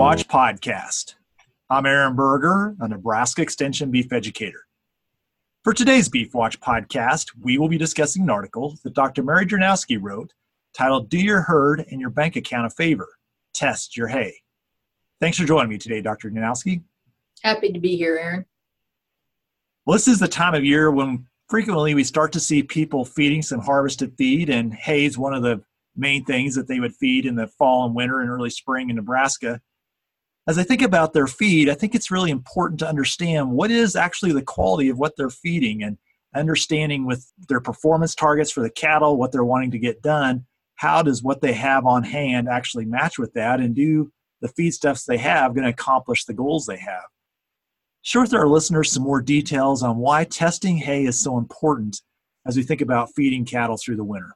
Watch podcast. I'm Aaron Berger, a Nebraska Extension beef educator. For today's Beef Watch podcast, we will be discussing an article that Dr. Mary Drewnoski wrote titled Do Your Herd and Your Bank Account a Favor Test Your Hay. Thanks for joining me today, Dr. Drewnoski. Happy to be here, Aaron. Well, this is the time of year when frequently we start to see people feeding some harvested feed, and hay is one of the main things that they would feed in the fall and winter and early spring in Nebraska as I think about their feed, I think it's really important to understand what is actually the quality of what they're feeding and understanding with their performance targets for the cattle, what they're wanting to get done, how does what they have on hand actually match with that and do the feedstuffs they have going to accomplish the goals they have. Share with our listeners some more details on why testing hay is so important as we think about feeding cattle through the winter.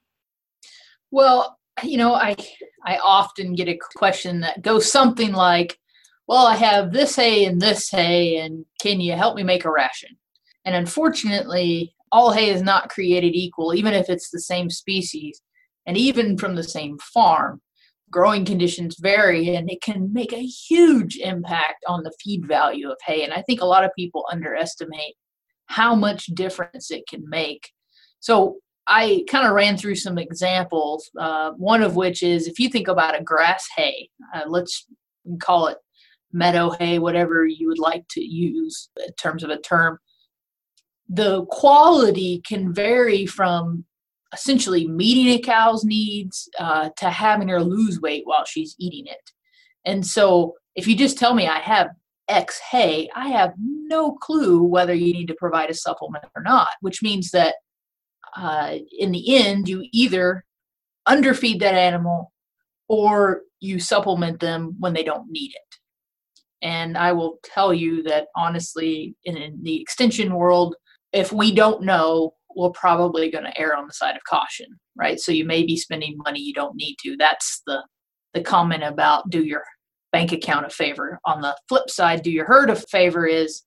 Well, you know, I I often get a question that goes something like, well, I have this hay and this hay, and can you help me make a ration? And unfortunately, all hay is not created equal, even if it's the same species and even from the same farm. Growing conditions vary, and it can make a huge impact on the feed value of hay. And I think a lot of people underestimate how much difference it can make. So I kind of ran through some examples, uh, one of which is if you think about a grass hay, uh, let's call it meadow hay, whatever you would like to use in terms of a term, the quality can vary from essentially meeting a cow's needs uh, to having her lose weight while she's eating it. And so if you just tell me I have X hay, I have no clue whether you need to provide a supplement or not, which means that uh, in the end, you either underfeed that animal or you supplement them when they don't need it. And I will tell you that honestly, in, in the extension world, if we don't know, we're probably going to err on the side of caution, right? So you may be spending money you don't need to. That's the the comment about do your bank account a favor. On the flip side, do your herd a favor is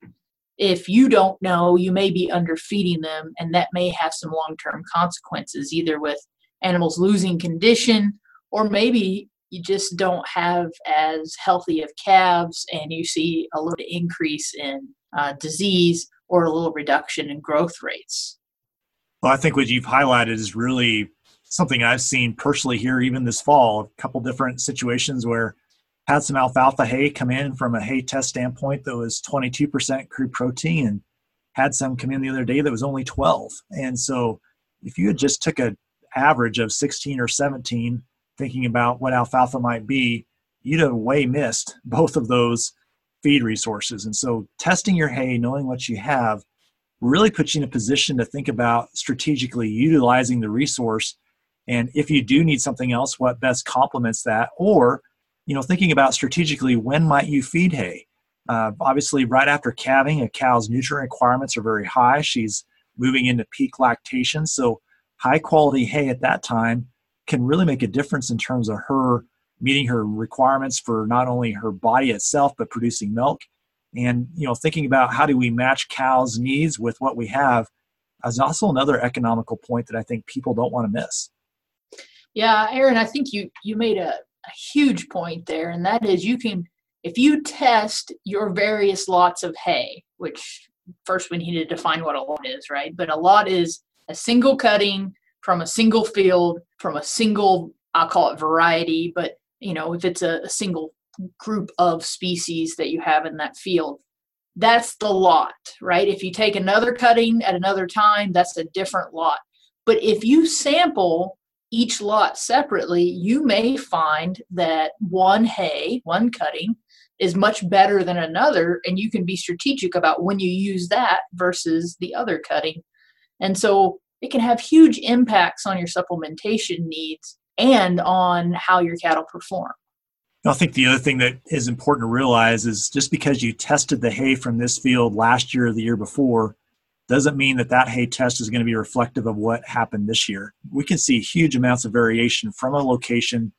if you don't know, you may be underfeeding them, and that may have some long term consequences, either with animals losing condition or maybe you just don't have as healthy of calves and you see a little increase in uh, disease or a little reduction in growth rates. Well, I think what you've highlighted is really something I've seen personally here even this fall. A couple different situations where had some alfalfa hay come in from a hay test standpoint that was 22% crude protein and had some come in the other day that was only 12. And so if you had just took an average of 16 or 17 thinking about what alfalfa might be, you'd have way missed both of those feed resources. And so, testing your hay, knowing what you have, really puts you in a position to think about strategically utilizing the resource. And if you do need something else, what best complements that? Or, you know, thinking about strategically when might you feed hay? Uh, obviously, right after calving, a cow's nutrient requirements are very high. She's moving into peak lactation. So, high quality hay at that time can really make a difference in terms of her meeting her requirements for not only her body itself but producing milk. And you know thinking about how do we match cows needs with what we have is also another economical point that i think people don't want to miss. Yeah aaron i think you you made a, a huge point there and that is you can if you test your various lots of hay which first we need to define what a lot is right? But a lot is a single cutting from a single field, from a single, I'll call it variety, but you know, if it's a, a single group of species that you have in that field, that's the lot, right? If you take another cutting at another time, that's a different lot. But if you sample each lot separately, you may find that one hay, one cutting, is much better than another, and you can be strategic about when you use that versus the other cutting. And so it can have huge impacts on your supplementation needs and on how your cattle perform. I think the other thing that is important to realize is just because you tested the hay from this field last year or the year before doesn't mean that that hay test is going to be reflective of what happened this year. We can see huge amounts of variation from a location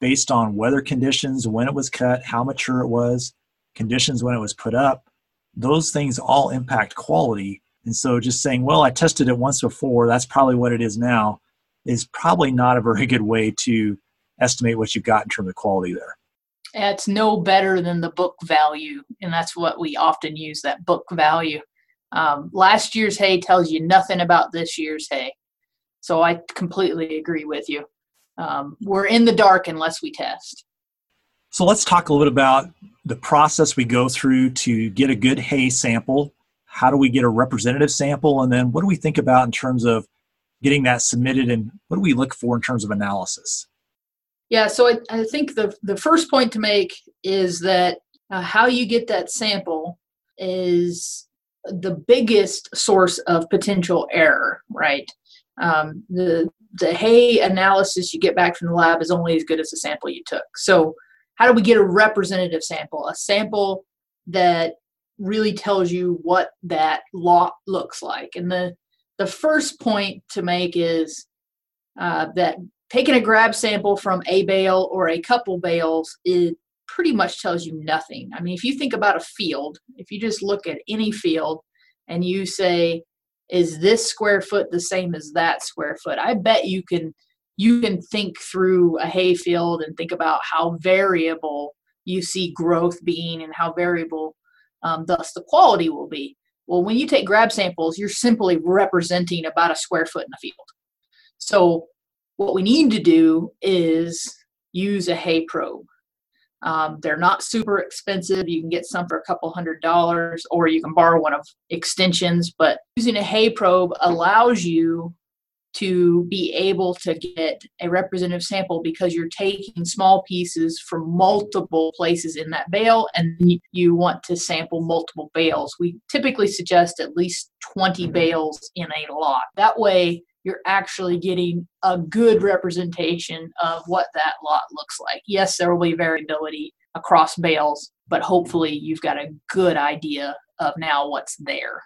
based on weather conditions, when it was cut, how mature it was, conditions when it was put up. Those things all impact quality and so just saying, well, I tested it once before, that's probably what it is now, is probably not a very good way to estimate what you've got in terms of quality there. It's no better than the book value, and that's what we often use that book value. Um, last year's hay tells you nothing about this year's hay. So I completely agree with you. Um, we're in the dark unless we test. So let's talk a little bit about the process we go through to get a good hay sample. How do we get a representative sample? And then what do we think about in terms of getting that submitted and what do we look for in terms of analysis? Yeah, so I, I think the, the first point to make is that uh, how you get that sample is the biggest source of potential error, right? Um, the the hay analysis you get back from the lab is only as good as the sample you took. So, how do we get a representative sample? A sample that really tells you what that lot looks like. And the the first point to make is uh, that taking a grab sample from a bale or a couple bales it pretty much tells you nothing. I mean, if you think about a field, if you just look at any field and you say, is this square foot the same as that square foot? I bet you can you can think through a hay field and think about how variable you see growth being and how variable um, thus the quality will be. Well, when you take grab samples, you're simply representing about a square foot in a field. So what we need to do is use a hay probe. Um, they're not super expensive. You can get some for a couple hundred dollars, or you can borrow one of extensions. But using a hay probe allows you to be able to get a representative sample because you're taking small pieces from multiple places in that bale and you want to sample multiple bales. We typically suggest at least 20 mm-hmm. bales in a lot. That way, you're actually getting a good representation of what that lot looks like. Yes, there will be variability across bales, but hopefully you've got a good idea of now what's there.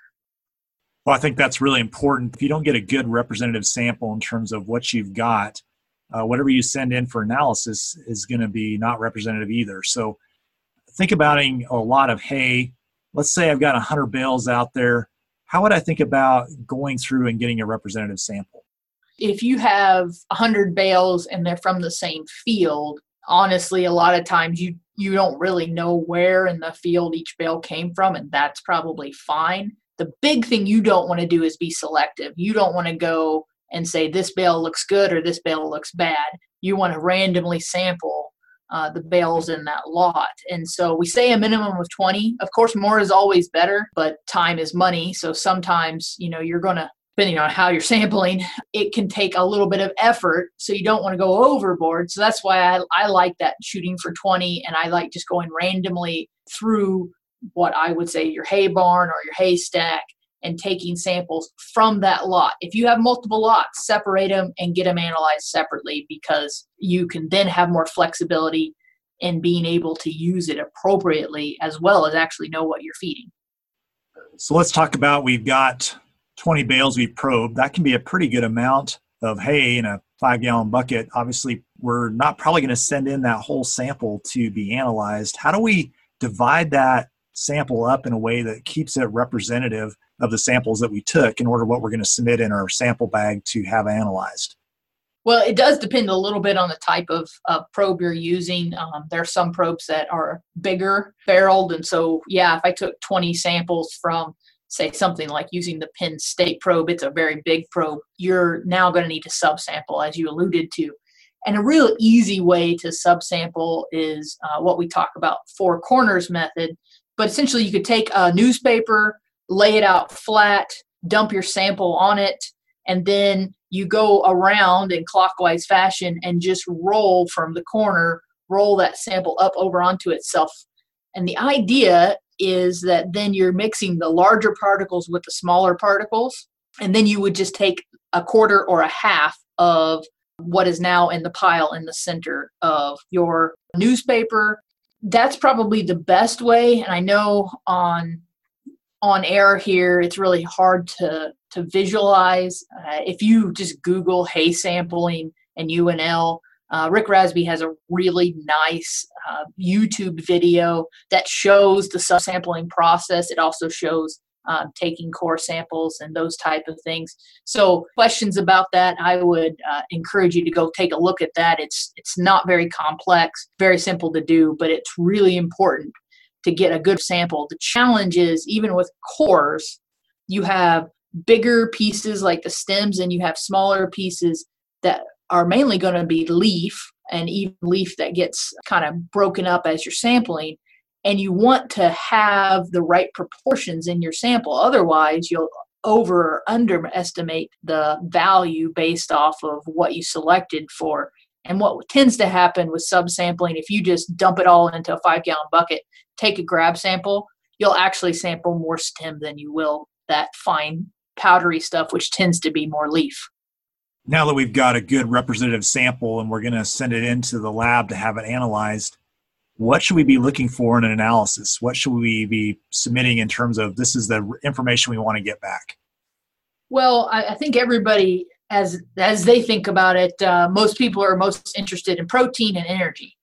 Well, I think that's really important. If you don't get a good representative sample in terms of what you've got, uh, whatever you send in for analysis is going to be not representative either. So think about a lot of hay. Let's say I've got 100 bales out there how would I think about going through and getting a representative sample? If you have 100 bales and they're from the same field, honestly, a lot of times you you don't really know where in the field each bale came from, and that's probably fine. The big thing you don't want to do is be selective. You don't want to go and say this bale looks good or this bale looks bad. You want to randomly sample uh, the bales in that lot. And so we say a minimum of 20. Of course, more is always better, but time is money. So sometimes, you know, you're going to, depending on how you're sampling, it can take a little bit of effort. So you don't want to go overboard. So that's why I, I like that shooting for 20 and I like just going randomly through what I would say your hay barn or your haystack and taking samples from that lot. If you have multiple lots, separate them and get them analyzed separately because you can then have more flexibility in being able to use it appropriately as well as actually know what you're feeding. So let's talk about we've got 20 bales we've probed. That can be a pretty good amount of hay in a five gallon bucket. Obviously, we're not probably going to send in that whole sample to be analyzed. How do we divide that sample up in a way that keeps it representative of the samples that we took in order what we're going to submit in our sample bag to have analyzed? Well, it does depend a little bit on the type of uh, probe you're using. Um, there are some probes that are bigger barreled, and so yeah, if I took 20 samples from say something like using the Penn State probe, it's a very big probe. You're now going to need to subsample, as you alluded to. And a real easy way to subsample is uh, what we talk about four corners method. But essentially, you could take a newspaper, lay it out flat, dump your sample on it, and then you go around in clockwise fashion and just roll from the corner, roll that sample up over onto itself. And the idea is that then you're mixing the larger particles with the smaller particles, and then you would just take a quarter or a half of what is now in the pile in the center of your newspaper. That's probably the best way. And I know on on air here, it's really hard to to visualize. Uh, if you just Google hay sampling and UNL, uh, Rick Rasby has a really nice uh, YouTube video that shows the subsampling process. It also shows um, taking core samples and those type of things. So questions about that, I would uh, encourage you to go take a look at that. It's it's not very complex, very simple to do, but it's really important to get a good sample. The challenge is even with cores, you have bigger pieces like the stems and you have smaller pieces that are mainly going to be leaf and even leaf that gets kind of broken up as you're sampling and you want to have the right proportions in your sample. Otherwise you'll over or underestimate the value based off of what you selected for. And what tends to happen with subsampling if you just dump it all into a five gallon bucket take a grab sample you'll actually sample more stem than you will that fine powdery stuff which tends to be more leaf. Now that we've got a good representative sample and we're going to send it into the lab to have it analyzed, what should we be looking for in an analysis? What should we be submitting in terms of this is the information we want to get back? Well, I, I think everybody, as as they think about it, uh, most people are most interested in protein and energy.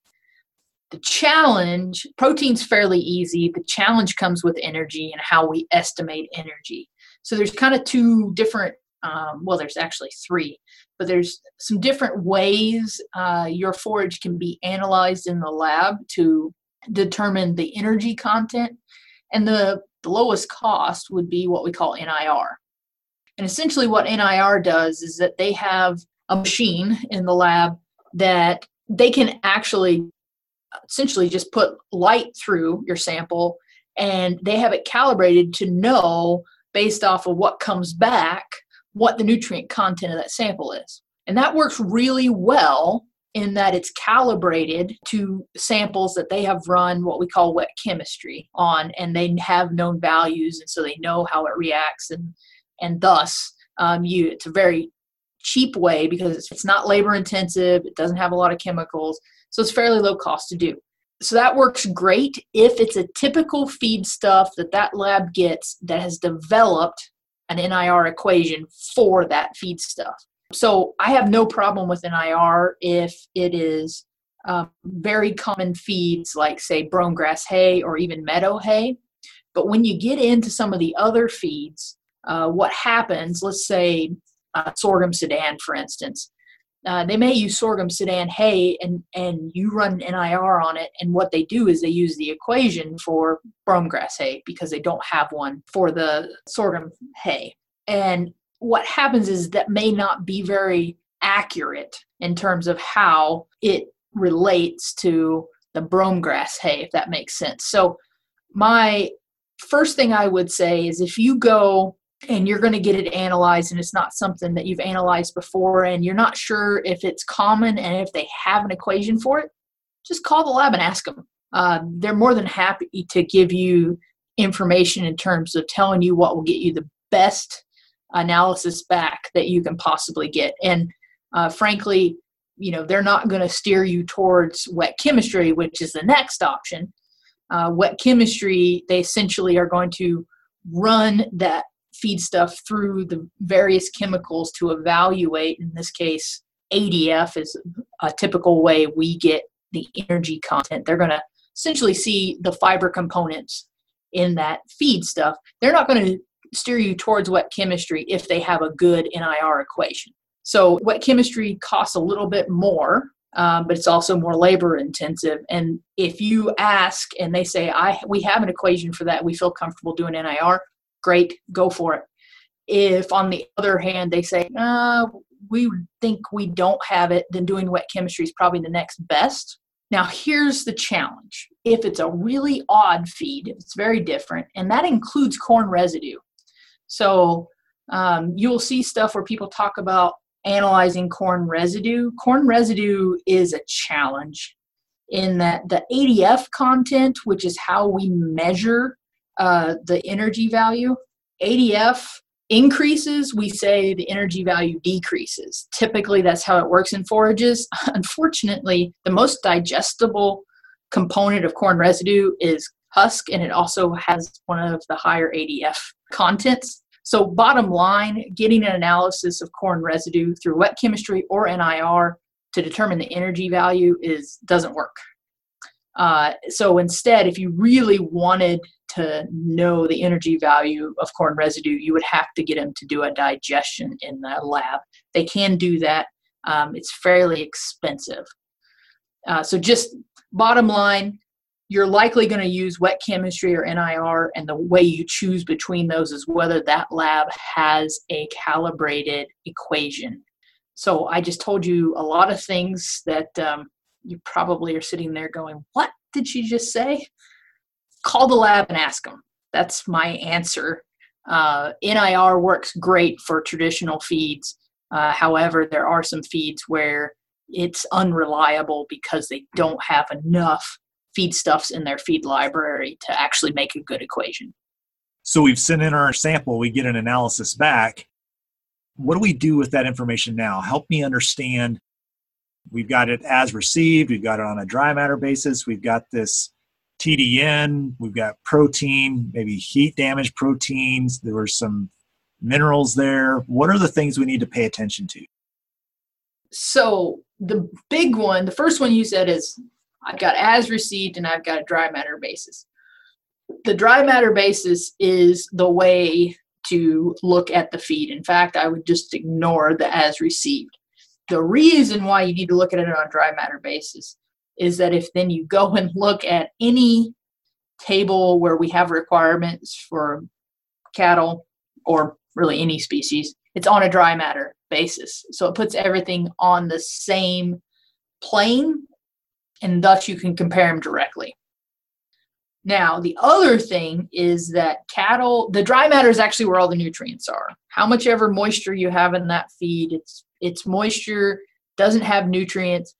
The challenge, protein's fairly easy. The challenge comes with energy and how we estimate energy. So there's kind of two different um, well, there's actually three, but there's some different ways uh, your forage can be analyzed in the lab to determine the energy content. And the, the lowest cost would be what we call NIR. And essentially, what NIR does is that they have a machine in the lab that they can actually essentially just put light through your sample and they have it calibrated to know based off of what comes back what the nutrient content of that sample is. And that works really well in that it's calibrated to samples that they have run what we call wet chemistry on, and they have known values, and so they know how it reacts, and and thus um, you it's a very cheap way because it's, it's not labor intensive, it doesn't have a lot of chemicals, so it's fairly low cost to do. So that works great if it's a typical feed stuff that that lab gets that has developed an NIR equation for that feed stuff. So I have no problem with NIR if it is um, very common feeds like, say, brome grass hay or even meadow hay. But when you get into some of the other feeds, uh, what happens, let's say uh, sorghum sudan, for instance, uh, they may use sorghum sudan hay and, and you run NIR on it. And what they do is they use the equation for brome grass hay because they don't have one for the sorghum hay. And what happens is that may not be very accurate in terms of how it relates to the brome grass hay, if that makes sense. So, my first thing I would say is if you go and you're going to get it analyzed and it's not something that you've analyzed before and you're not sure if it's common and if they have an equation for it just call the lab and ask them uh, they're more than happy to give you information in terms of telling you what will get you the best analysis back that you can possibly get. And uh, frankly you know they're not going to steer you towards wet chemistry which is the next option. Uh, wet chemistry they essentially are going to run that feed stuff through the various chemicals to evaluate. In this case, ADF is a typical way we get the energy content. They're going to essentially see the fiber components in that feed stuff. They're not going to steer you towards wet chemistry if they have a good NIR equation. So, wet chemistry costs a little bit more, um, but it's also more labor intensive. And if you ask and they say, "I we have an equation for that, we feel comfortable doing NIR," great, go for it. If, on the other hand, they say, uh, we think we don't have it, then doing wet chemistry is probably the next best. Now, here's the challenge. If it's a really odd feed, it's very different, and that includes corn residue. So um, you'll see stuff where people talk about analyzing corn residue. Corn residue is a challenge in that the ADF content, which is how we measure uh, the energy value. ADF increases, we say the energy value decreases. Typically, that's how it works in forages. Unfortunately, the most digestible component of corn residue is husk, and it also has one of the higher ADF contents. So, bottom line, getting an analysis of corn residue through wet chemistry or NIR to determine the energy value is doesn't work. Uh, so instead, if you really wanted to know the energy value of corn residue, you would have to get them to do a digestion in the lab. They can do that. Um, it's fairly expensive. Uh, so just bottom line, you're likely going to use wet chemistry or NIR, and the way you choose between those is whether that lab has a calibrated equation. So I just told you a lot of things that um, you probably are sitting there going, What did she just say? Call the lab and ask them. That's my answer. Uh, NIR works great for traditional feeds. Uh, however, there are some feeds where it's unreliable because they don't have enough feedstuffs in their feed library to actually make a good equation. So we've sent in our sample, we get an analysis back. What do we do with that information now? Help me understand. We've got it as received, we've got it on a dry matter basis, we've got this TDN, we've got protein, maybe heat damage proteins, there were some minerals there. What are the things we need to pay attention to? So, the big one, the first one you said is I've got as received and I've got a dry matter basis. The dry matter basis is the way to look at the feed. In fact, I would just ignore the as received. The reason why you need to look at it on a dry matter basis is that if then you go and look at any table where we have requirements for cattle or really any species, it's on a dry matter basis. So it puts everything on the same plane and thus you can compare them directly. Now, the other thing is that cattle, the dry matter is actually where all the nutrients are. How much ever moisture you have in that feed, it's it's moisture, doesn't have nutrients,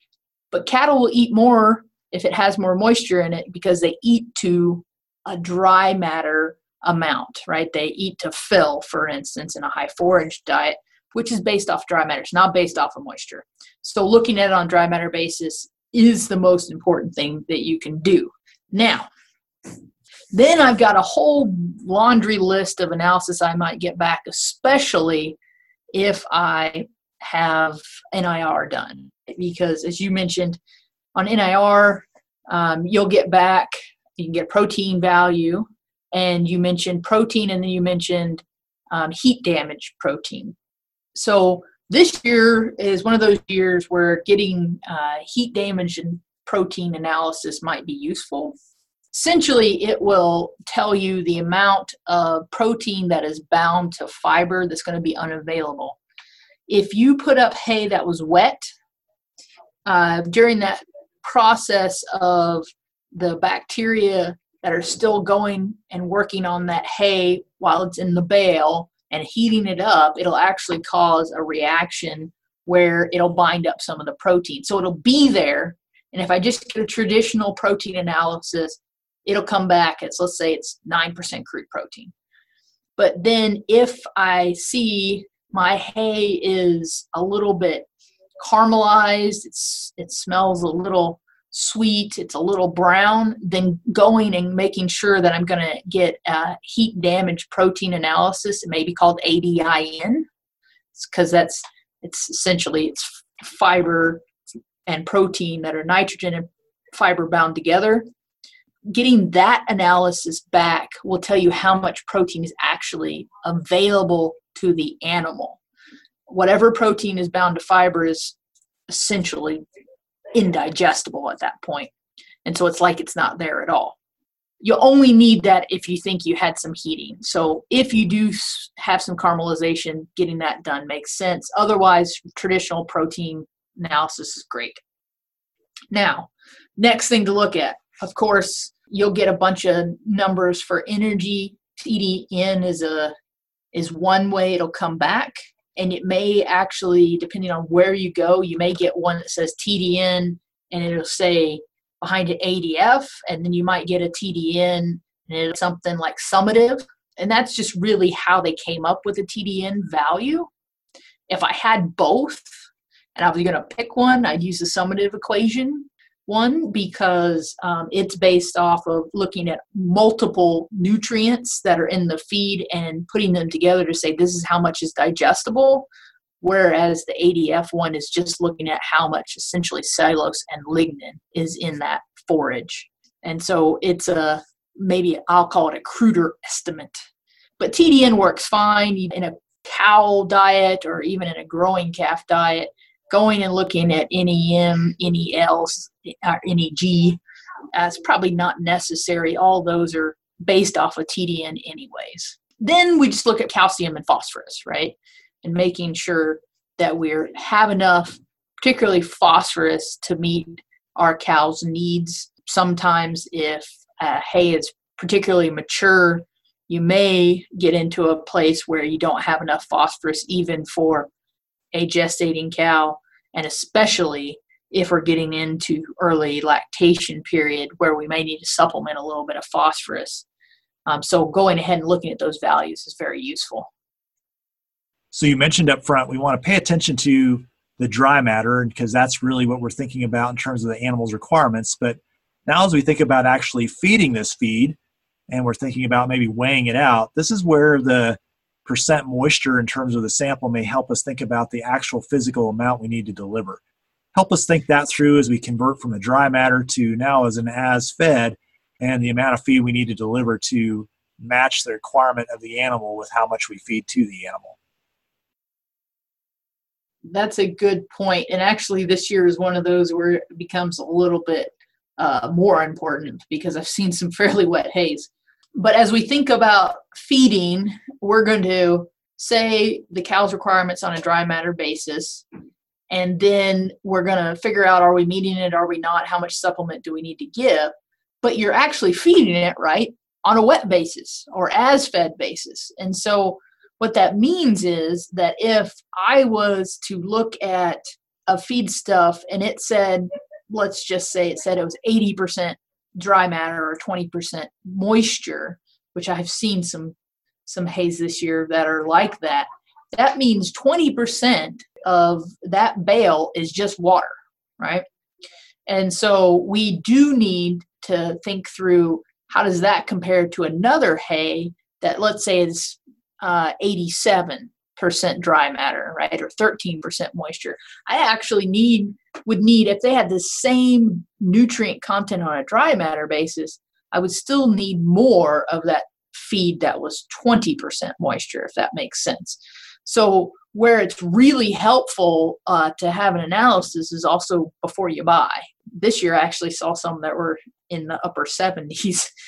but cattle will eat more if it has more moisture in it because they eat to a dry matter amount, right? They eat to fill, for instance, in a high forage diet, which is based off dry matter. It's not based off of moisture. So looking at it on dry matter basis is the most important thing that you can do. Now, then I've got a whole laundry list of analysis I might get back, especially if I have NIR done. Because as you mentioned, on NIR, um, you'll get back, you can get protein value, and you mentioned protein, and then you mentioned um, heat damage protein. So this year is one of those years where getting uh, heat damage and protein analysis might be useful. Essentially, it will tell you the amount of protein that is bound to fiber that's going to be unavailable. If you put up hay that was wet, uh, during that process of the bacteria that are still going and working on that hay while it's in the bale, and heating it up, it'll actually cause a reaction where it'll bind up some of the protein. So it'll be there. And if I just get a traditional protein analysis, it'll come back as let's say it's 9% crude protein. But then if I see my hay is a little bit caramelized, it's it smells a little sweet, it's a little brown, then going and making sure that I'm going to get a heat damage protein analysis, it may be called ADIN, because that's it's essentially it's fiber and protein that are nitrogen and fiber bound together. Getting that analysis back will tell you how much protein is actually available to the animal. Whatever protein is bound to fiber is essentially indigestible at that point. And so it's like it's not there at all. You only need that if you think you had some heating. So if you do have some caramelization, getting that done makes sense. Otherwise, traditional protein analysis is great. Now, next thing to look at, of course, you'll get a bunch of numbers for energy. TDN is a is one way it'll come back. And it may actually depending on where you go you may get one that says tdn and it'll say behind an adf and then you might get a tdn and it's something like summative. And that's just really how they came up with the tdn value. If i had both and i was going to pick one i'd use the summative equation one, because um, it's based off of looking at multiple nutrients that are in the feed and putting them together to say this is how much is digestible. Whereas the ADF one is just looking at how much essentially cellulose and lignin is in that forage. And so it's a maybe I'll call it a cruder estimate. But TDN works fine in a cow diet or even in a growing calf diet. Going and looking at NEM, NELs, or NEG, that's probably not necessary. All those are based off of TDN, anyways. Then we just look at calcium and phosphorus, right? And making sure that we have enough, particularly phosphorus, to meet our cows' needs. Sometimes, if uh, hay is particularly mature, you may get into a place where you don't have enough phosphorus even for a gestating cow, and especially if we're getting into early lactation period where we may need to supplement a little bit of phosphorus. Um, so going ahead and looking at those values is very useful. So you mentioned up front we want to pay attention to the dry matter because that's really what we're thinking about in terms of the animal's requirements. But now, as we think about actually feeding this feed, and we're thinking about maybe weighing it out, this is where the percent moisture in terms of the sample may help us think about the actual physical amount we need to deliver. Help us think that through as we convert from a dry matter to now as an as fed and the amount of feed we need to deliver to match the requirement of the animal with how much we feed to the animal. That's a good point. And actually, this year is one of those where it becomes a little bit uh, more important because I've seen some fairly wet hays. But as we think about feeding, we're going to say the cow's requirements on a dry matter basis. And then we're going to figure out are we meeting it, are we not, how much supplement do we need to give? But you're actually feeding it, right, on a wet basis or as fed basis. And so what that means is that if I was to look at a feed stuff and it said, let's just say it said it was 80% dry matter or 20% moisture, which I've seen some some hays this year that are like that. That means 20% of that bale is just water, right? And so we do need to think through how does that compare to another hay that let's say is uh, 87 percent dry matter, right, or 13% moisture. I actually need would need if they had the same nutrient content on a dry matter basis, I would still need more of that feed that was 20% moisture, if that makes sense. So where it's really helpful uh, to have an analysis is also before you buy. This year, I actually saw some that were in the upper 70s.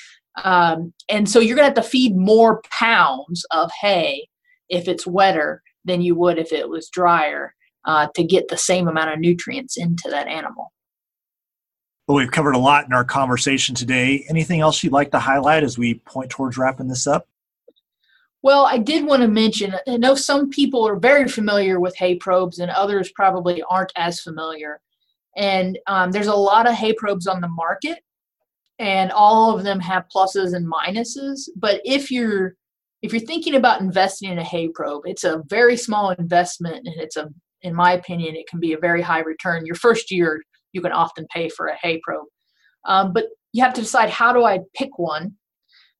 Um, and so you're going to have to feed more pounds of hay if it's wetter than you would if it was drier uh, to get the same amount of nutrients into that animal. Well, we've covered a lot in our conversation today. Anything else you'd like to highlight as we point towards wrapping this up? Well, I did want to mention I know some people are very familiar with hay probes and others probably aren't as familiar. And um, there's a lot of hay probes on the market, and all of them have pluses and minuses. But if you're if you're thinking about investing in a hay probe, it's a very small investment and it's a in my opinion, it can be a very high return. Your first year, you can often pay for a hay probe. Um, but you have to decide how do I pick one?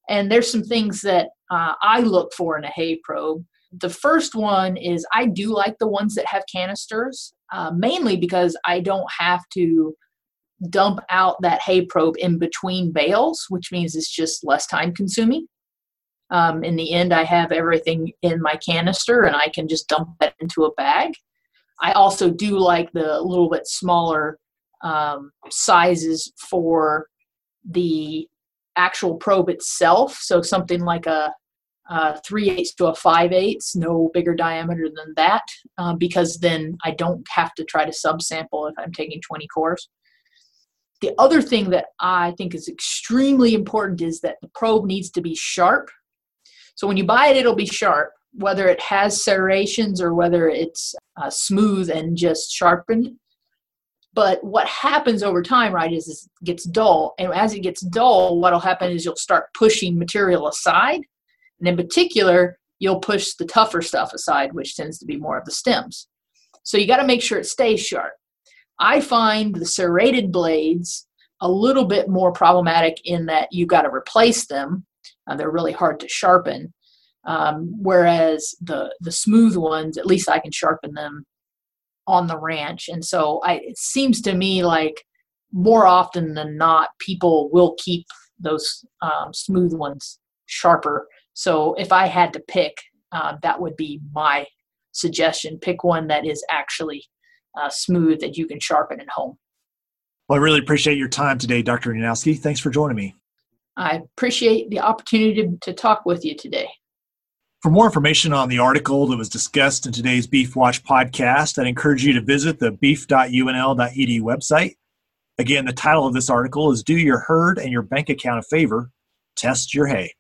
And there's some things that uh, I look for in a hay probe. The first one is I do like the ones that have canisters, uh, mainly because I don't have to dump out that hay probe in between bales, which means it's just less time consuming. Um, in the end, I have everything in my canister and I can just dump that into a bag. I also do like the little bit smaller um, sizes for the actual probe itself. So something like a, a 3 eighths to a 5 eighths, no bigger diameter than that, uh, because then I don't have to try to subsample if I'm taking 20 cores. The other thing that I think is extremely important is that the probe needs to be sharp so when you buy it, it'll be sharp, whether it has serrations or whether it's uh, smooth and just sharpened. But what happens over time, right, is it gets dull. And as it gets dull, what'll happen is you'll start pushing material aside. And in particular, you'll push the tougher stuff aside, which tends to be more of the stems. So you got to make sure it stays sharp. I find the serrated blades a little bit more problematic in that you got to replace them uh, they're really hard to sharpen. Um, whereas the the smooth ones, at least I can sharpen them on the ranch. And so I, it seems to me like more often than not, people will keep those um, smooth ones sharper. So if I had to pick, uh, that would be my suggestion. Pick one that is actually uh, smooth that you can sharpen at home. Well, I really appreciate your time today, Dr. Drewnoski. Thanks for joining me. I appreciate the opportunity to, to talk with you today. For more information on the article that was discussed in today's Beef Watch podcast, I'd encourage you to visit the beef.unl.edu website. Again, the title of this article is Do Your Herd and Your Bank Account a Favor Test Your Hay.